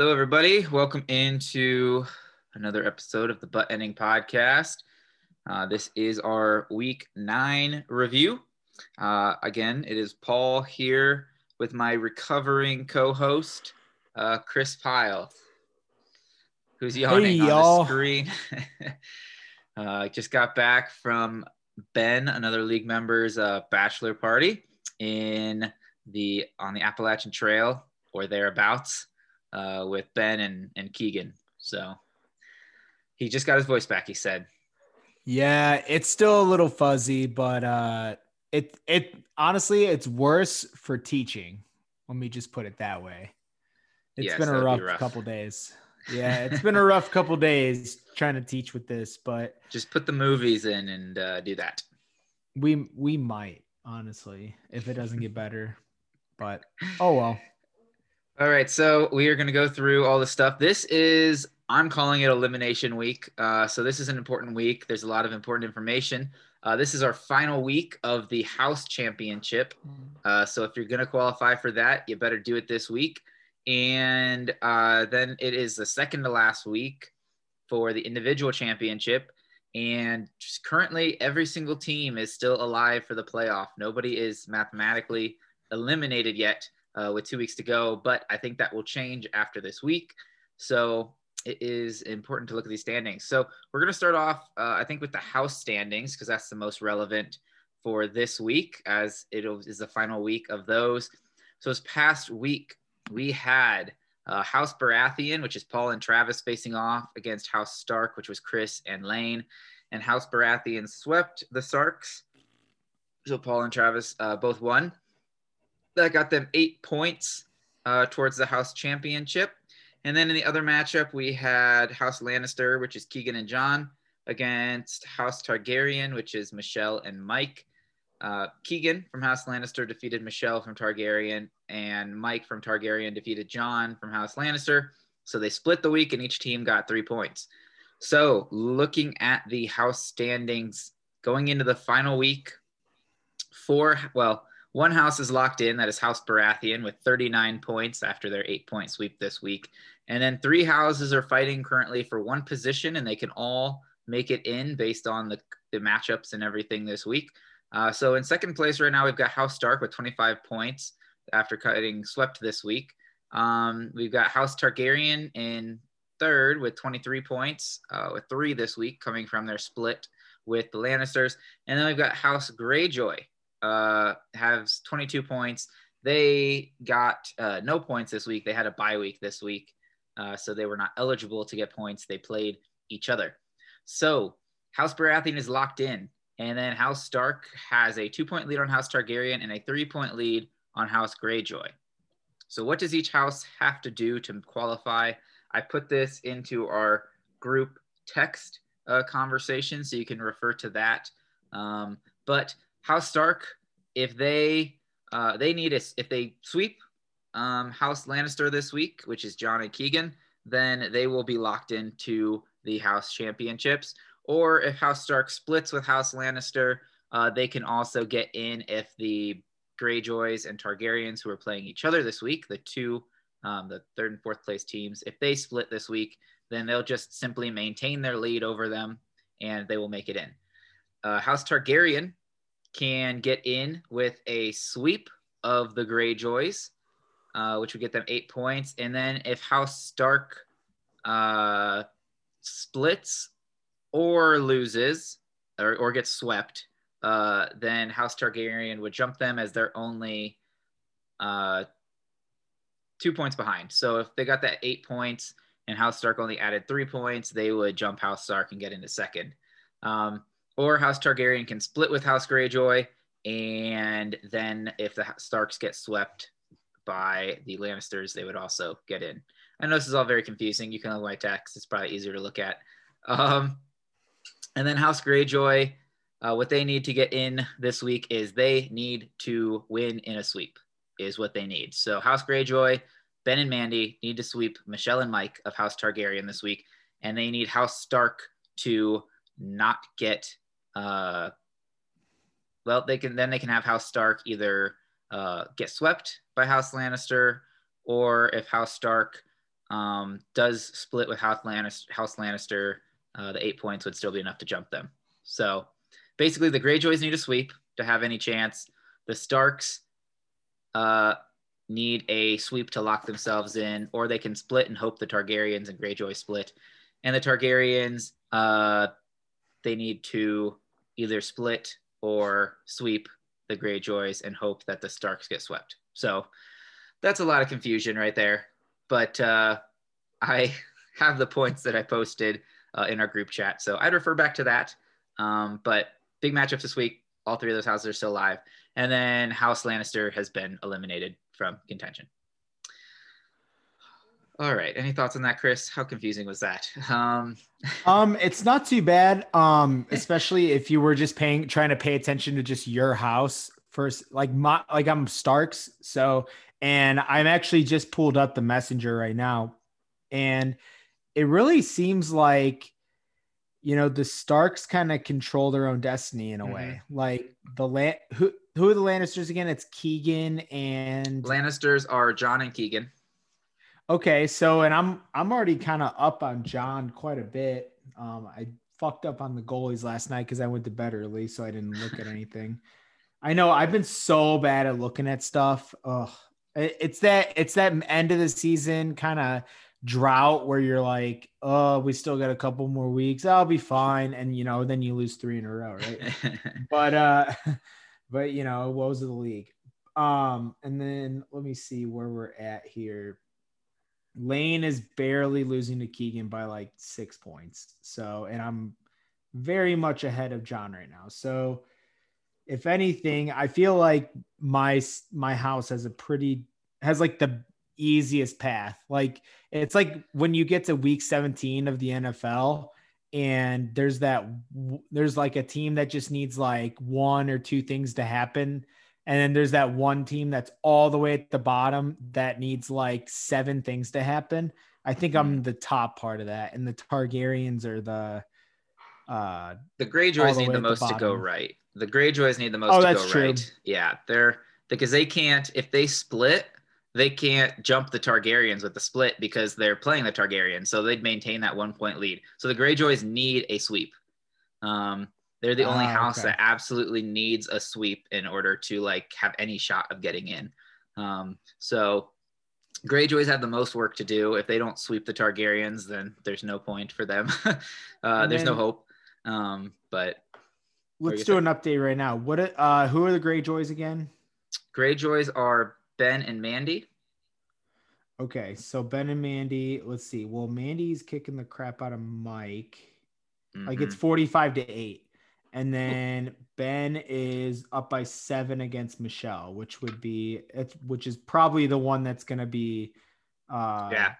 Hello, everybody. Welcome into another episode of the Butt Ending Podcast. Uh, this is our week nine review. Uh, again, it is Paul here with my recovering co host, uh, Chris Pyle, who's yawning Hey, on y'all. the screen. uh, just got back from Ben, another league member's uh, bachelor party in the on the Appalachian Trail or thereabouts uh, with Ben and, and Keegan. So he just got his voice back, he said. Yeah, it's still a little fuzzy, but uh it it honestly it's worse for teaching. Let me just put it that way. It's Yes, been a rough, be rough. couple days. Yeah, it's been a rough couple days trying to teach with this, but Just put the movies in and uh, do that. we we might honestly if it doesn't get better. But oh well. All right, so we are going to go through all the stuff. This is, I'm calling it Elimination Week. Uh, so this is an important week. There's a lot of important information. Uh, this is our final week of the House Championship. Uh, so if you're going to qualify for that, you better do it this week. And uh, then it is the second to last week for the individual championship. And currently, every single team is still alive for the playoff. Nobody is mathematically eliminated yet uh, with two weeks to go, but I think that will change after this week. So it is important to look at these standings. So we're going to start off, uh, I think, with the house standings because that's the most relevant for this week, as it is the final week of those. So this past week, we had uh, House Baratheon, which is Paul and Travis facing off against House Stark, which was Chris and Lane. And House Baratheon swept the Starks. So Paul and Travis uh, both won. That got them eight points uh, towards the House Championship. And then in the other matchup, we had House Lannister, which is Keegan and John, against House Targaryen, which is Michelle and Mike. Uh, Keegan from House Lannister defeated Michelle from Targaryen, and Mike from Targaryen defeated John from House Lannister. So they split the week, and each team got three points. So looking at the house standings going into the final week, four, well, one house is locked in. That is House Baratheon with 39 points after their eight point sweep this week. And then three houses are fighting currently for one position, and they can all make it in based on the, the matchups and everything this week. Uh, so in second place right now, we've got House Stark with 25 points after cutting swept this week. Um, we've got House Targaryen in third with 23 points, uh, with three this week coming from their split with the Lannisters. And then we've got House Greyjoy uh, has 22 points. They got uh, no points this week. They had a bye week this week, uh, so they were not eligible to get points. They played each other. So House Baratheon is locked in, and then House Stark has a two-point lead on House Targaryen and a three-point lead on House Greyjoy. So what does each house have to do to qualify? I put this into our group text uh, conversation, so you can refer to that. Um, but House Stark, if they uh, they need us, if they sweep um, House Lannister this week, which is John and Keegan, then they will be locked into the House Championships. Or if House Stark splits with House Lannister, uh, they can also get in if the Greyjoys and Targaryens, who are playing each other this week, the two, um, the third and fourth place teams, if they split this week, then they'll just simply maintain their lead over them and they will make it in. Uh, House Targaryen can get in with a sweep of the Greyjoys, uh, which would get them eight points. And then if House Stark uh, splits or loses or, or gets swept, uh, then House Targaryen would jump them as their only uh, two points behind. So if they got that eight points and House Stark only added three points, they would jump House Stark and get into second. Um, or House Targaryen can split with House Greyjoy, and then if the Starks get swept by the Lannisters, they would also get in. I know this is all very confusing. You can look at my text; it's probably easier to look at. Um, and then House Greyjoy, uh, what they need to get in this week is they need to win in a sweep. Is what they need. So House Greyjoy, Ben and Mandy need to sweep Michelle and Mike of House Targaryen this week, and they need House Stark to not get uh well they can then they can have house stark either uh get swept by house lannister or if house stark um, does split with House Lannister, House Lannister, uh, the eight points would still be enough to jump them. So basically, the Greyjoys need a sweep to have any chance. The Starks uh, need a sweep to lock themselves in, or they can split and hope the Targaryens and Greyjoy split. And the Targaryens, uh, they need to either split or sweep the Greyjoys and hope that the Starks get swept. So that's a lot of confusion right there. But uh, I have the points that I posted uh, in our group chat. So I'd refer back to that. Um, but big matchups this week. All three of those houses are still alive. And then House Lannister has been eliminated from contention. All right. Any thoughts on that, Chris? How confusing was that? Um, um it's not too bad. Um, especially if you were just paying trying to pay attention to just your house first. Like my like I'm Starks. So and I'm actually just pulled up the messenger right now. And it really seems like you know the Starks kind of control their own destiny in a mm-hmm. way. Like the land who who are the Lannisters again? It's Keegan and Lannisters are John and Keegan. Okay, so and I'm I'm already kind of up on John quite a bit. Um, I fucked up on the goalies last night because I went to bed early, so I didn't look at anything. I know I've been so bad at looking at stuff. Ugh. It's that it's that end of the season kind of drought where you're like, oh, we still got a couple more weeks. I'll be fine. And you know, then you lose three in a row, right? but uh but you know, woes of the league. Um, and then let me see where we're at here. Lane is barely losing to Keegan by like six points. So, and I'm very much ahead of John right now. So, if anything, I feel like my my house has a pretty has like the easiest path. Like it's like when you get to week 17 of the NFL and there's that there's like a team that just needs like one or two things to happen and then there's that one team that's all the way at the bottom that needs like seven things to happen. I think I'm hmm. the top part of that, and the Targaryens are the uh the Greyjoys the need the most the to go right. The Greyjoys need the most oh, to go true. right. Yeah, they're because they can't if they split, they can't jump the Targaryens with the split because they're playing the Targaryens, so they'd maintain that one point lead. So the Greyjoys need a sweep. Um, they're the only ah, house okay. that absolutely needs a sweep in order to like have any shot of getting in. Um, so Greyjoys have the most work to do. If they don't sweep the Targaryens, then there's no point for them. uh, there's no hope. Um, but let's do an update right now. What? Uh, who are the Greyjoys again? Greyjoys are Ben and Mandy. Okay, so Ben and Mandy. Let's see. Well, Mandy's kicking the crap out of Mike. Mm-hmm. Like it's mm-hmm. forty-five to eight. And then Ben is up by seven against Michelle, which would be which is probably the one that's going to be, uh, yeah,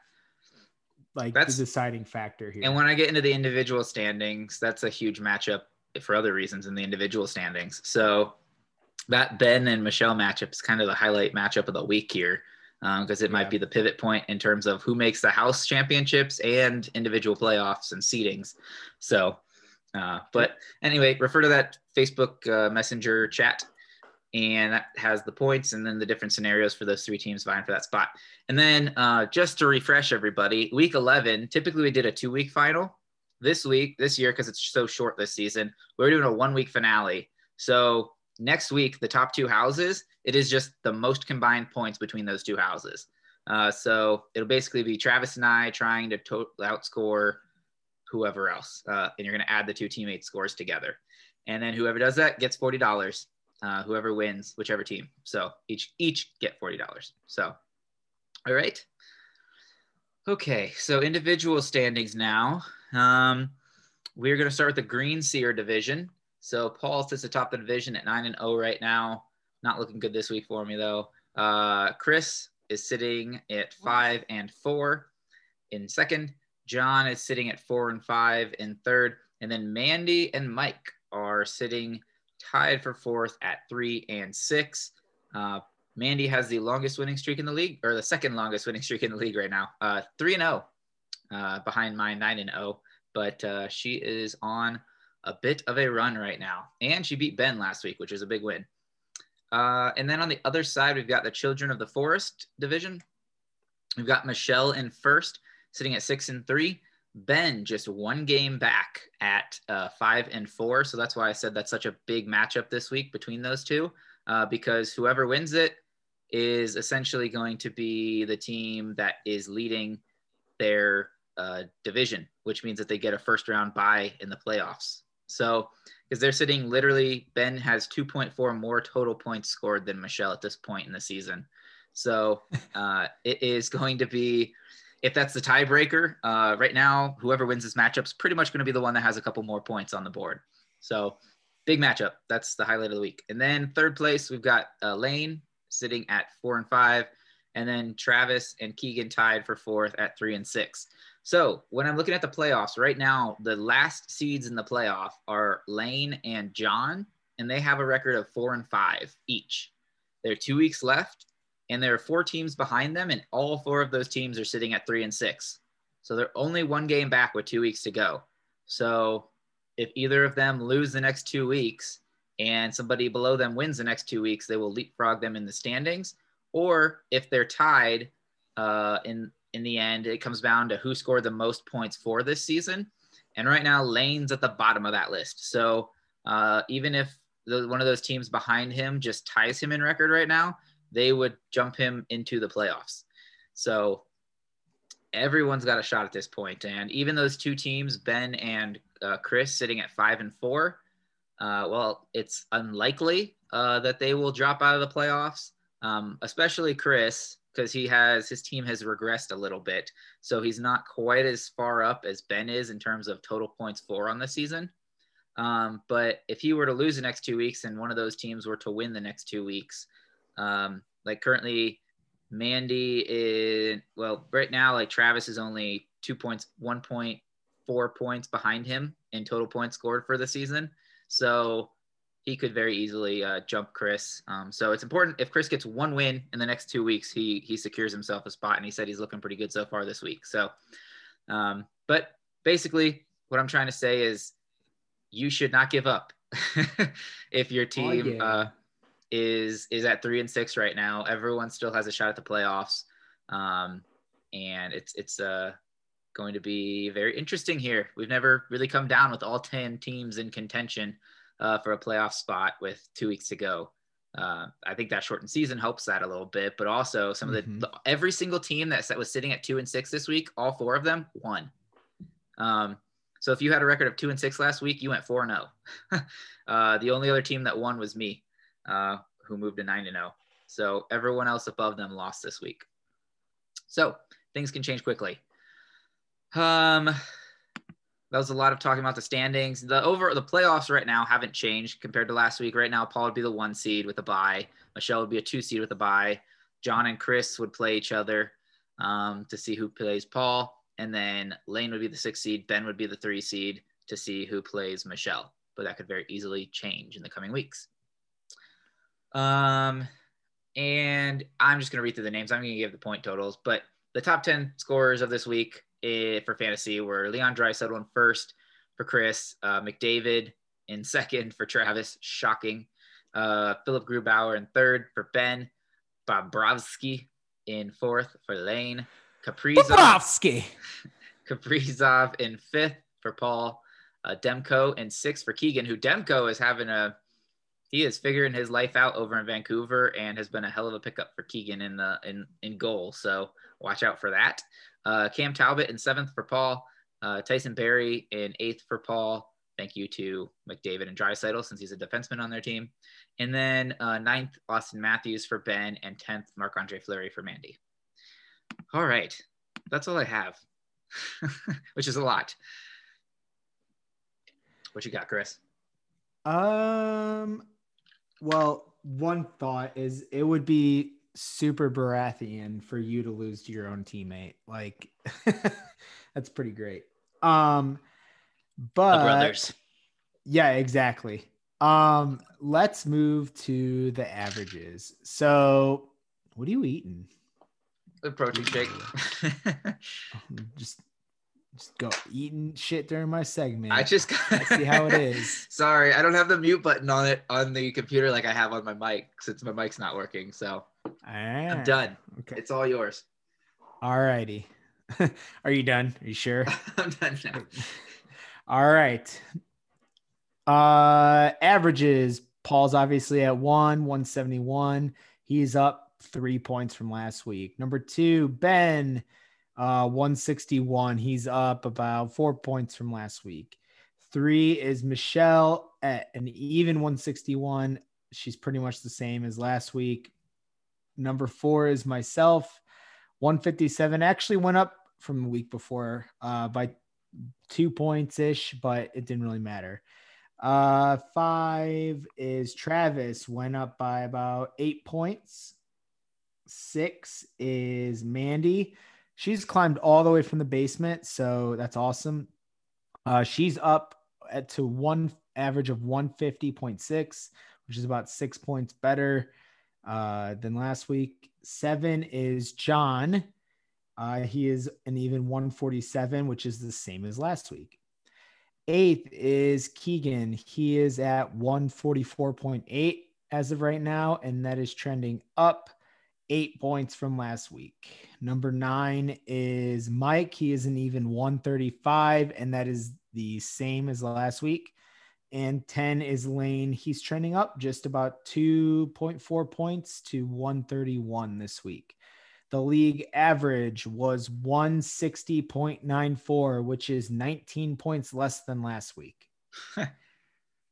like that's, the deciding factor here. And when I get into the individual standings, that's a huge matchup for other reasons in the individual standings. So that Ben and Michelle matchup is kind of the highlight matchup of the week here because um, it yeah. might be the pivot point in terms of who makes the house championships and individual playoffs and seedings. So uh, but anyway, refer to that Facebook uh, Messenger chat, and that has the points and then the different scenarios for those three teams vying for that spot. And then uh, just to refresh everybody, week 11, typically we did a two week final. This week, this year, because it's so short this season, we're doing a one week finale. So next week, the top two houses, it is just the most combined points between those two houses. Uh, so it'll basically be Travis and I trying to to- outscore whoever else, uh, and you're going to add the two teammates' scores together, and then whoever does that gets forty dollars. Uh, whoever wins, whichever team. So each each get forty dollars. So, all right. Okay, so individual standings now. Um, we're going to start with the Green Seer division. So Paul sits atop the division at nine and 0 right now. Not looking good this week for me though. Uh, Chris is sitting at five and four in second. Jon is sitting at four and five in third. And then Mandy and Mike are sitting tied for fourth at three and six. Uh, Mandy has the longest winning streak in the league, or the second longest winning streak in the league right now, uh, three and zero, oh, uh, behind mine nine and zero. Oh. But uh, she is on a bit of a run right now, and she beat Ben last week, which is a big win. And then on the other side, we've got the Children of the Forest division. We've got Michelle in first, sitting at six and three. Ben just one game back at uh, five and four. So that's why I said that's such a big matchup this week between those two, uh, because whoever wins it is essentially going to be the team that is leading their uh, division, which means that they get a first round bye in the playoffs. So, because they're sitting literally, Ben has 2.4 more total points scored than Michelle at this point in the season. So, uh, it is going to be, if that's the tiebreaker, uh, right now, whoever wins this matchup is pretty much going to be the one that has a couple more points on the board. So, big matchup. That's the highlight of the week. And then third place, we've got uh, Lane sitting at four and five, and then Travis and Keegan tied for fourth at three and six. So when I'm looking at the playoffs right now, the last seeds in the playoff are Lane and John, and they have a record of four and five each. There are two weeks left, and there are four teams behind them, and all four of those teams are sitting at three and six. So they're only one game back with two weeks to go. So if either of them lose the next two weeks and somebody below them wins the next two weeks, they will leapfrog them in the standings. Or if they're tied uh, in in the end, it comes down to who scored the most points for this season. And right now, Lane's at the bottom of that list. So uh, even if the, one of those teams behind him just ties him in record right now, they would jump him into the playoffs. So everyone's got a shot at this point. And even those two teams, Ben and uh, Chris, sitting at five and four, uh, well, it's unlikely uh, that they will drop out of the playoffs, um, especially Chris because he has his team has regressed a little bit. So he's not quite as far up as Ben is in terms of total points for on the season. Um, but if he were to lose the next two weeks and one of those teams were to win the next two weeks, um, like currently Mandy is well right now like Travis is only two points, one point four points behind him in total points scored for the season. So he could very easily uh, jump Chris. Um, so it's important if Chris gets one win in the next two weeks, he he secures himself a spot, and he said he's looking pretty good so far this week. So, um, but basically, what I'm trying to say is, you should not give up if your oh, team oh, yeah. uh, is is at three and six right now. Everyone still has a shot at the playoffs, um, and it's it's uh, going to be very interesting here. We've never really come down with all ten teams in contention uh, for a playoff spot with two weeks to go. Uh, I think that shortened season helps that a little bit, but also some of the, mm-hmm. the, every single team that was sitting at two and six this week, all four of them won. Um, so if you had a record of two and six last week, you went four and zero. Oh. uh, the only other team that won was me, uh, who moved to nine and zero. Oh. So everyone else above them lost this week. So things can change quickly. Um, that was a lot of talking about the standings. The over the playoffs right now haven't changed compared to last week. Right now, Paul would be the one seed with a bye. Michelle would be a two seed with a bye. John and Chris would play each other um, to see who plays Paul, and then Lane would be the six seed. Ben would be the three seed to see who plays Michelle. But that could very easily change in the coming weeks. Um, and I'm just gonna read through the names. I'm gonna give the point totals, but the top ten scorers of this week Eh, for fantasy were Leon Draisaitl in first for Chris, uh, McDavid in second for Travis, shocking. Uh, Philip Grubauer in third for Ben, Bobrovsky in fourth for Lane, Kaprizov, Bobrovsky. Kaprizov in fifth for Paul, uh, Demko in sixth for Keegan, who Demko is having a he is figuring his life out over in Vancouver and has been a hell of a pickup for Keegan in the in in goal. So watch out for that. Uh, Cam Talbot in seventh for Paul. Uh, Tyson Barrie in eighth for Paul. Thank you to McDavid and Draisaitl since he's a defenseman on their team. And then uh, ninth, Auston Matthews for Ben, and tenth, Marc Andre Fleury for Mandy. All right, that's all I have, which is a lot. What you got, Chris? Um, well, one thought is it would be super Baratheon for you to lose to your own teammate. Like that's pretty great. Um but the brothers. Yeah, exactly. Um let's move to the averages. So, what are you eating? The protein shake. just just go eating shit during my segment. I just I see how it is. Sorry, I don't have the mute button on it on the computer like I have on my mic since my mic's not working. So ah, I'm done. Okay. It's all yours. All righty. Are you done? Are you sure? I'm done now. All right. Uh averages. Paul's obviously at one, 171. He's up three points from last week. Number two, Ben, uh, 161. He's up about four points from last week. Three is Michelle at an even 161. She's pretty much the same as last week. Number four is myself, 157. Actually went up from the week before uh, by two points ish, but it didn't really matter. Uh, five is Travis, went up by about eight points. Six is Mandy. She's climbed all the way from the basement, so that's awesome. Uh, she's up at to one average of 150.6, which is about six points better uh, than last week. Seven is John. Uh, he is an even 147, which is the same as last week. Eighth is Keegan. He is at 144.8 as of right now, and that is trending up eight points from last week. Number nine is Mike. He is an even 135, and that is the same as last week. And 10 is Lane. He's trending up just about 2.4 points to 131 this week. The league average was 160.94, which is 19 points less than last week.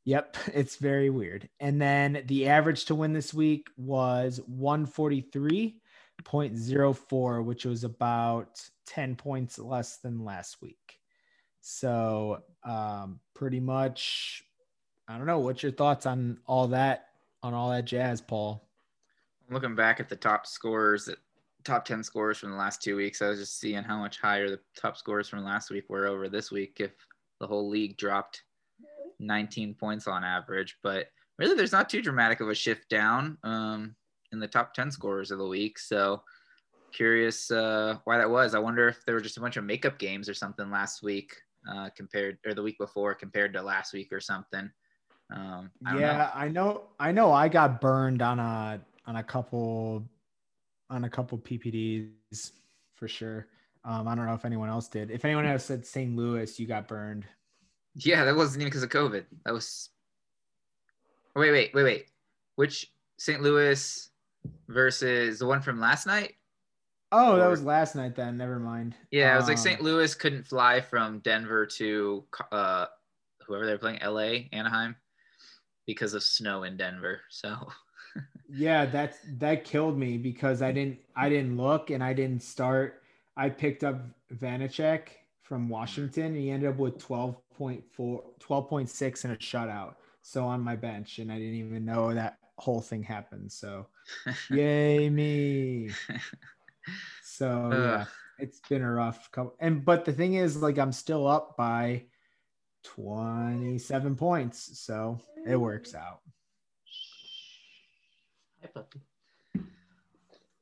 yep, it's very weird. And then the average to win this week was 143.04, which was about 10 points less than last week. So, um, pretty much, I don't know. What's your thoughts on all that, on all that jazz, Paul? Looking back at the top scores top 10 scores from the last two weeks. I was just seeing how much higher the top scores from last week were over this week if the whole league dropped 19 points on average. But really, there's not too dramatic of a shift down um, in the top 10 scorers of the week. So curious uh, why that was. I wonder if there were just a bunch of makeup games or something last week uh, compared or the week before compared to last week or something. Um, I yeah, know. I know. I know. I got burned on a on a couple on a couple PPDs for sure. Um, I don't know if anyone else did. If anyone else said St. Louis, you got burned. Yeah, that wasn't even because of COVID. That was. Oh, wait, wait, wait, wait. Which St. Louis versus the one from last night? Oh, or... that was last night then. Never mind. Yeah, it was like St. Um, Louis couldn't fly from Denver to uh, whoever they're playing, LA, Anaheim, because of snow in Denver. So yeah, that's that killed me because I didn't I didn't look and I didn't start. I picked up Vanecek from Washington. he ended up with 12.4, 12.6 and a shutout. So on my bench, and I didn't even know that whole thing happened. So yay me. So yeah, it's been a rough couple. And but the thing is, like I'm still up by 27 points. So it works out. Hi, puppy.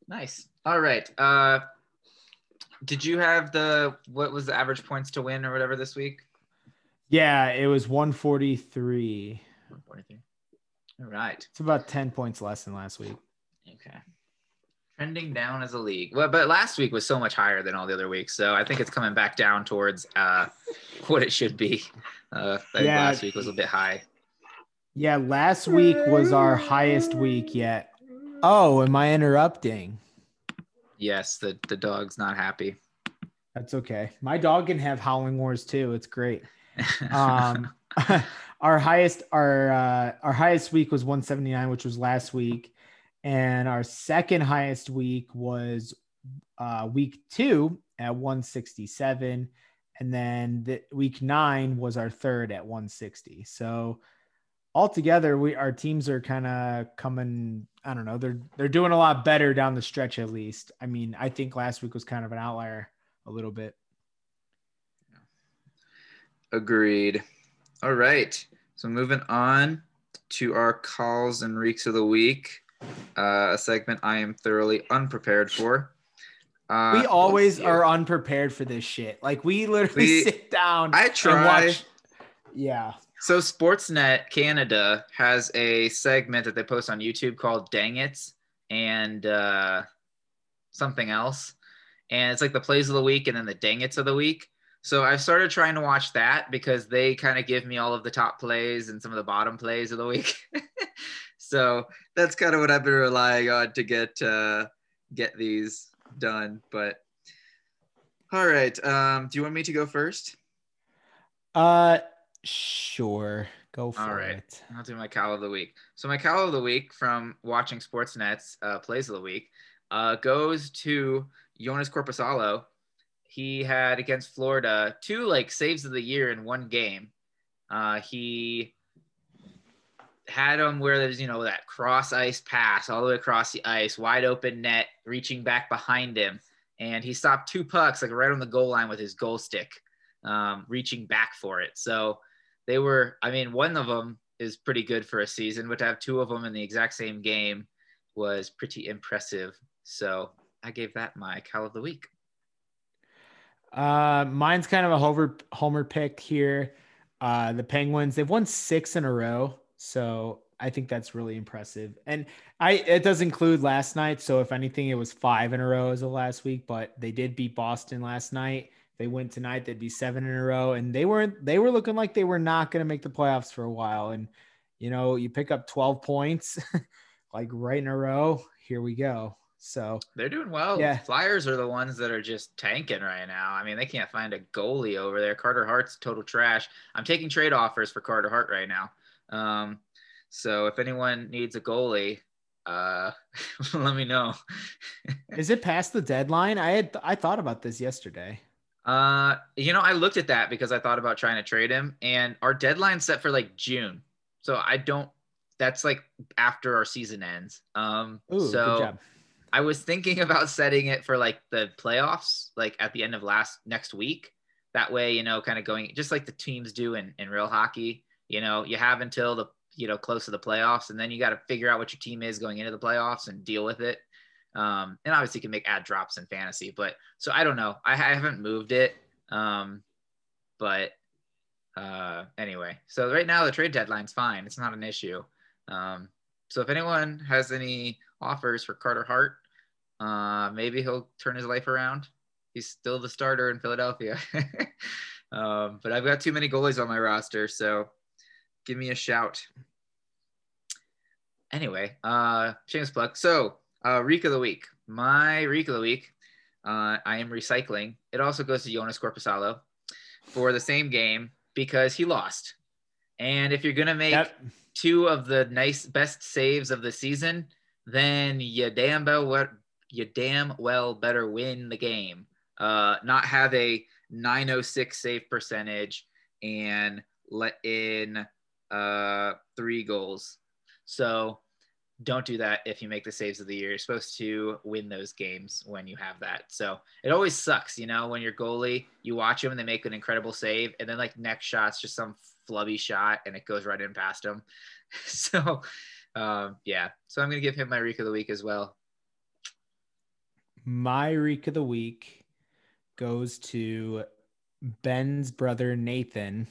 Nice. All right. Uh, did you have the what was the average points to win or whatever this week? Yeah, it was 143. 143. All right. It's about 10 points less than last week. Okay. Trending down as a league. Well, but last week was so much higher than all the other weeks. So I think it's coming back down towards uh, what it should be. Uh, yeah. last week was a bit high. Yeah, last week was our highest week yet. Oh, am I interrupting? Yes, the, the dog's not happy. That's okay. My dog can have howling wars too. It's great. Um, our highest our uh, our highest week was 179, which was last week, and our second highest week was uh, week two at 167, and then the, week nine was our third at 160. So altogether we our teams are kind of coming i don't know they're they're doing a lot better down the stretch at least. I mean i think last week was kind of an outlier a little bit. Agreed. All right. So moving on to our calls and reeks of the week uh, a segment i am thoroughly unprepared for. Uh, we always are unprepared for this shit. Like we literally we, sit down i try. watch, yeah so Sportsnet Canada has a segment that they post on YouTube called "Dang It" and uh, something else, and it's like the plays of the week and then the dang it's of the week. So I've started trying to watch that because they kind of give me all of the top plays and some of the bottom plays of the week. so that's kind of what I've been relying on to get uh, get these done. But all right, um, do you want me to go first? Uh, sure. Go for All right. it. I'll do my cow of the week. So my cow of the week from watching Sportsnet's uh, plays of the week uh, goes to Joonas Korpisalo he had against Florida two like saves of the year in one game. Uh, he had him where there's you know that cross ice pass all the way across the ice, wide open net, reaching back behind him, and he stopped two pucks like right on the goal line with his goal stick, um, reaching back for it. So they were, I mean, one of them is pretty good for a season, but to have two of them in the exact same game was pretty impressive. So I gave that my cow of the week. Uh, mine's kind of a homer homer pick here. Uh, the Penguins they've won six in a row, so I think that's really impressive. And I it does include last night, so if anything, it was five in a row as of last week. But they did beat Boston last night. They win tonight, they'd be seven in a row, and they weren't they were looking like they were not going to make the playoffs for a while. And you know, you pick up twelve points like right in a row. Here we go. So they're doing well. Yeah. Flyers are the ones that are just tanking right now. I mean, they can't find a goalie over there. Carter Hart's total trash. I'm taking trade offers for Carter Hart right now. Um, so if anyone needs a goalie, uh, let me know. Is it past the deadline? I had I thought about this yesterday. Uh, you know, I looked at that because I thought about trying to trade him, and our deadline set for like June. So I don't. That's like after our season ends. Um, Ooh, so I was thinking about setting it for like the playoffs, like at the end of last next week. That way, you know, kind of going just like the teams do in, in real hockey. You know, you have until the you know close to the playoffs, and then you got to figure out what your team is going into the playoffs and deal with it. Um, and obviously, can make ad drops in fantasy, but so I don't know. I, I haven't moved it, um, but uh, anyway. So right now, the trade deadline's fine. It's not an issue. Um, so if anyone has any offers for Carter Hart, uh, maybe he'll turn his life around. He's still the starter in Philadelphia. um, but I've got too many goalies on my roster, so give me a shout. Anyway, uh, James plug. So, uh, Reek of the week. My Reek of the week. Uh, I am recycling. It also goes to Joonas Korpisalo for the same game because he lost. And if you're gonna make two of the nice best saves of the season, then you damn well you damn well better win the game. Uh, not have a 906 save percentage and let in uh, three goals. So don't do that if you make the saves of the year. You're supposed to win those games when you have that. So it always sucks, you know, when your goalie, you watch them and they make an incredible save, and then like next shot's just some flubby shot and it goes right in past him. so um, yeah, so I'm gonna give him my Reek of the week as well my reek of the week goes to Ben's brother Nathan.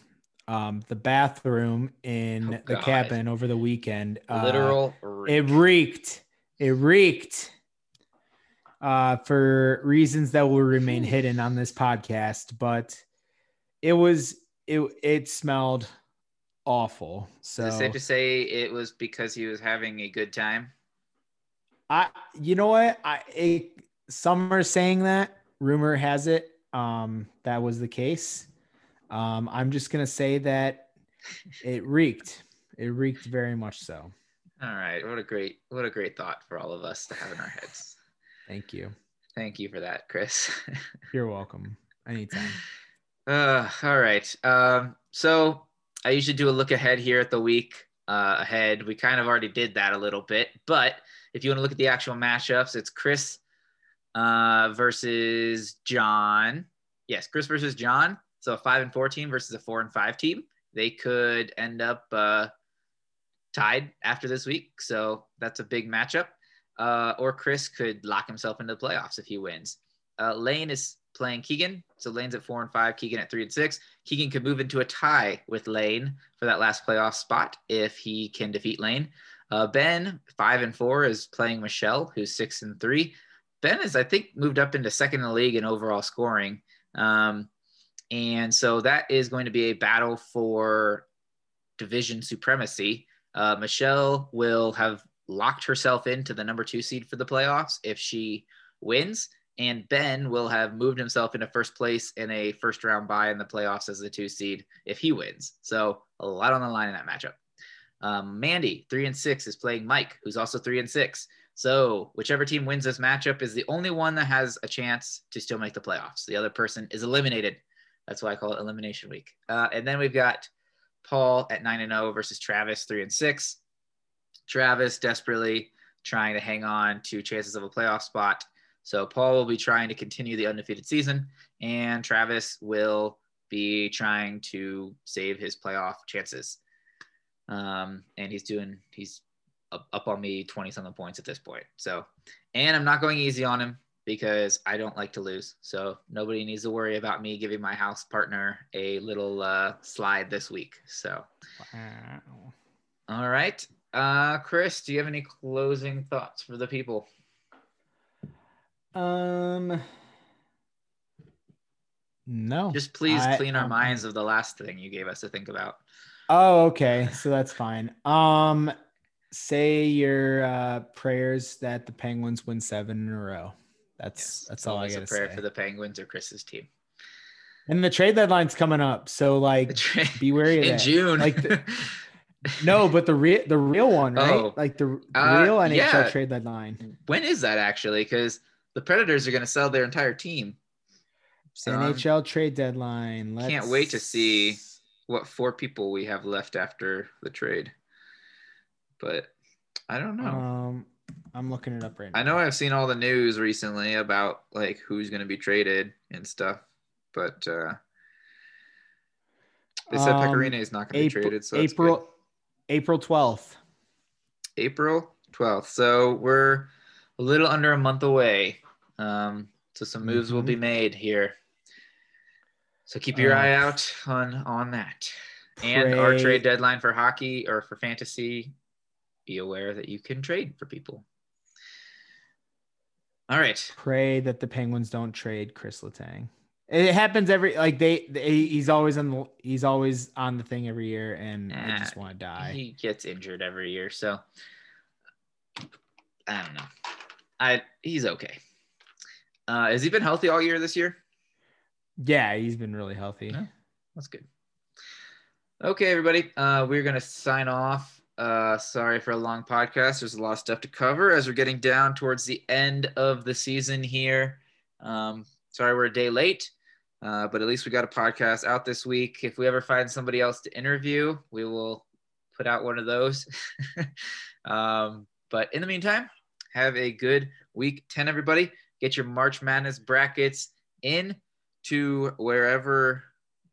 Um, the bathroom in oh, the cabin over the weekend. Uh, Literal. Reek. It reeked. It reeked. Uh, for reasons that will remain hidden on this podcast, but it was it it smelled awful. So Is it safe to say it was because he was having a good time. I you know what I it some are saying that. Rumor has it um, that was the case. Um, I'm just gonna say that it reeked. It reeked very much so. All right. What a great what a great thought for all of us to have in our heads. Thank you. Thank you for that, Chris. You're welcome. Anytime. Uh, all right. Um, so I usually do a look ahead here at the week uh, ahead. We kind of already did that a little bit, but if you want to look at the actual matchups, it's Chris uh, versus John. Yes, Chris versus John. So a five and four team versus a four and five team. They could end up uh, tied after this week. So that's a big matchup. Uh, or Chris could lock himself into the playoffs if he wins. Uh, Lane is playing Keegan. So Lane's at four and five, Keegan at three and six. Keegan could move into a tie with Lane for that last playoff spot if he can defeat Lane. Uh, ben, five and four, is playing Michelle, who's six and three. Ben is, I think, moved up into second in the league in overall scoring. Um, and so that is going to be a battle for division supremacy. Uh, Michelle will have locked herself into the number two seed for the playoffs if she wins. And Ben will have moved himself into first place in a first round bye in the playoffs as the two seed if he wins. So a lot on the line in that matchup. Um, Mandy, three and six, is playing Mike, who's also three and six. So whichever team wins this matchup is the only one that has a chance to still make the playoffs. The other person is eliminated. That's why I call it elimination week. Uh, and then we've got Paul at nine and zero versus Travis three and six. Travis desperately trying to hang on to chances of a playoff spot. So Paul will be trying to continue the undefeated season, and Travis will be trying to save his playoff chances. Um, and he's doing he's up, up on me 20 something points at this point. So, and I'm not going easy on him because I don't like to lose. So nobody needs to worry about me giving my house partner a little uh, slide this week. So, wow. all right. Uh, Chris, do you have any closing thoughts for the people? Um, no. Just please I, clean our um, minds of the last thing you gave us to think about. Oh, okay. So that's fine. Um, say your uh, prayers that the Penguins win seven in a row. That's yes, that's all I got to say. for the Penguins or Chris's team. And the trade deadline's coming up, so like tra- be wary of in that. June. Like the, no, but the real the real one, right? Oh, like the, the uh, real NHL yeah. trade deadline. When is that actually? Because the Predators are going to sell their entire team. So NHL I'm, trade deadline. Let's... Can't wait to see what four people we have left after the trade. But I don't know. Um, I'm looking it up right now. I know I've seen all the news recently about like who's going to be traded and stuff, but uh, they said um, Pekka Rinne is not going to be traded. So April, April 12th. April 12th. So we're a little under a month away. Um, so some moves mm-hmm. will be made here. So keep your uh, eye out on on that. Pray. And our trade deadline for hockey or for fantasy, be aware that you can trade for people. All right. Pray that the Penguins don't trade Chris Letang. It happens every like they, they he's always on the he's always on the thing every year and nah, I just want to die. He gets injured every year, so I don't know. I he's okay. Uh, has he been healthy all year this year? Yeah, he's been really healthy. Yeah, that's good. Okay, everybody. Uh, we're gonna sign off. Uh, sorry for a long podcast. There's a lot of stuff to cover as we're getting down towards the end of the season here. Um, sorry we're a day late, uh, but at least we got a podcast out this week. If we ever find somebody else to interview, we will put out one of those. um, but in the meantime, have a good week 10, everybody. Get your March Madness brackets in to wherever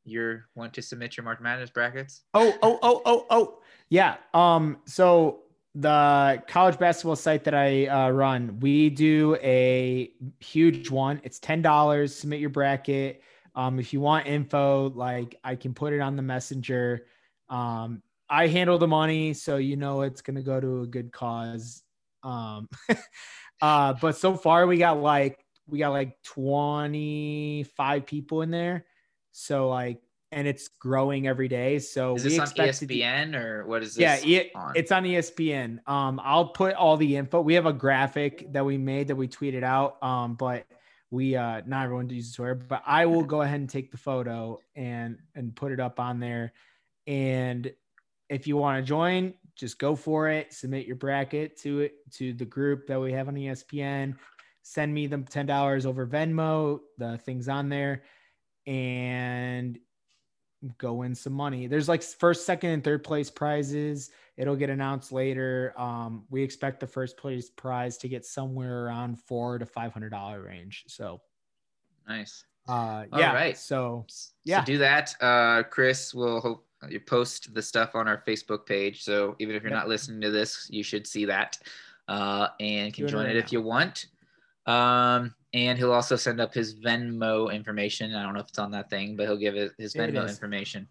you want to submit your March Madness brackets. Oh, oh, oh, oh, oh. Yeah. Um, so the college basketball site that I uh, run, we do a huge one. It's ten dollars. Submit your bracket. Um, if you want info, like I can put it on the messenger. Um, I handle the money, so you know it's gonna go to a good cause. Um, uh, but so far we got like we got like 25 people in there. So like and it's growing every day. So is this on ESPN or what is this? Yeah, on? it's on ESPN. Um, I'll put all the info. We have a graphic that we made that we tweeted out. Um, but we uh not everyone uses Twitter, but I will go ahead and take the photo and and put it up on there. And if you want to join, just go for it. Submit your bracket to it to the group that we have on ESPN. Send me the ten dollars over Venmo. The things on there, and go win some money. There's like first, second, and third place prizes. It'll get announced later. Um, we expect the first place prize to get somewhere around four to five hundred dollar range. So nice. Uh, yeah. All right. So yeah, so do that. Uh, Chris will hope you post the stuff on our Facebook page. So even if you're yep. not listening to this, you should see that. Uh, and can join it, it if you want. Um, and he'll also send up his Venmo information. I don't know if it's on that thing, but he'll give it his Venmo information.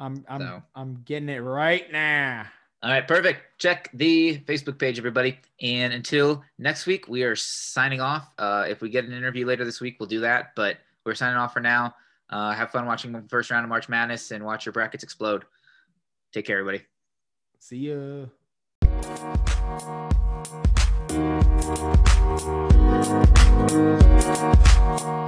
I'm I'm so. I'm getting it right now. All right, perfect. Check the Facebook page, everybody. And until next week, we are signing off. Uh, if we get an interview later this week, we'll do that. But we're signing off for now. Uh, have fun watching the first round of March Madness and watch your brackets explode. Take care, everybody. See ya. Thank you.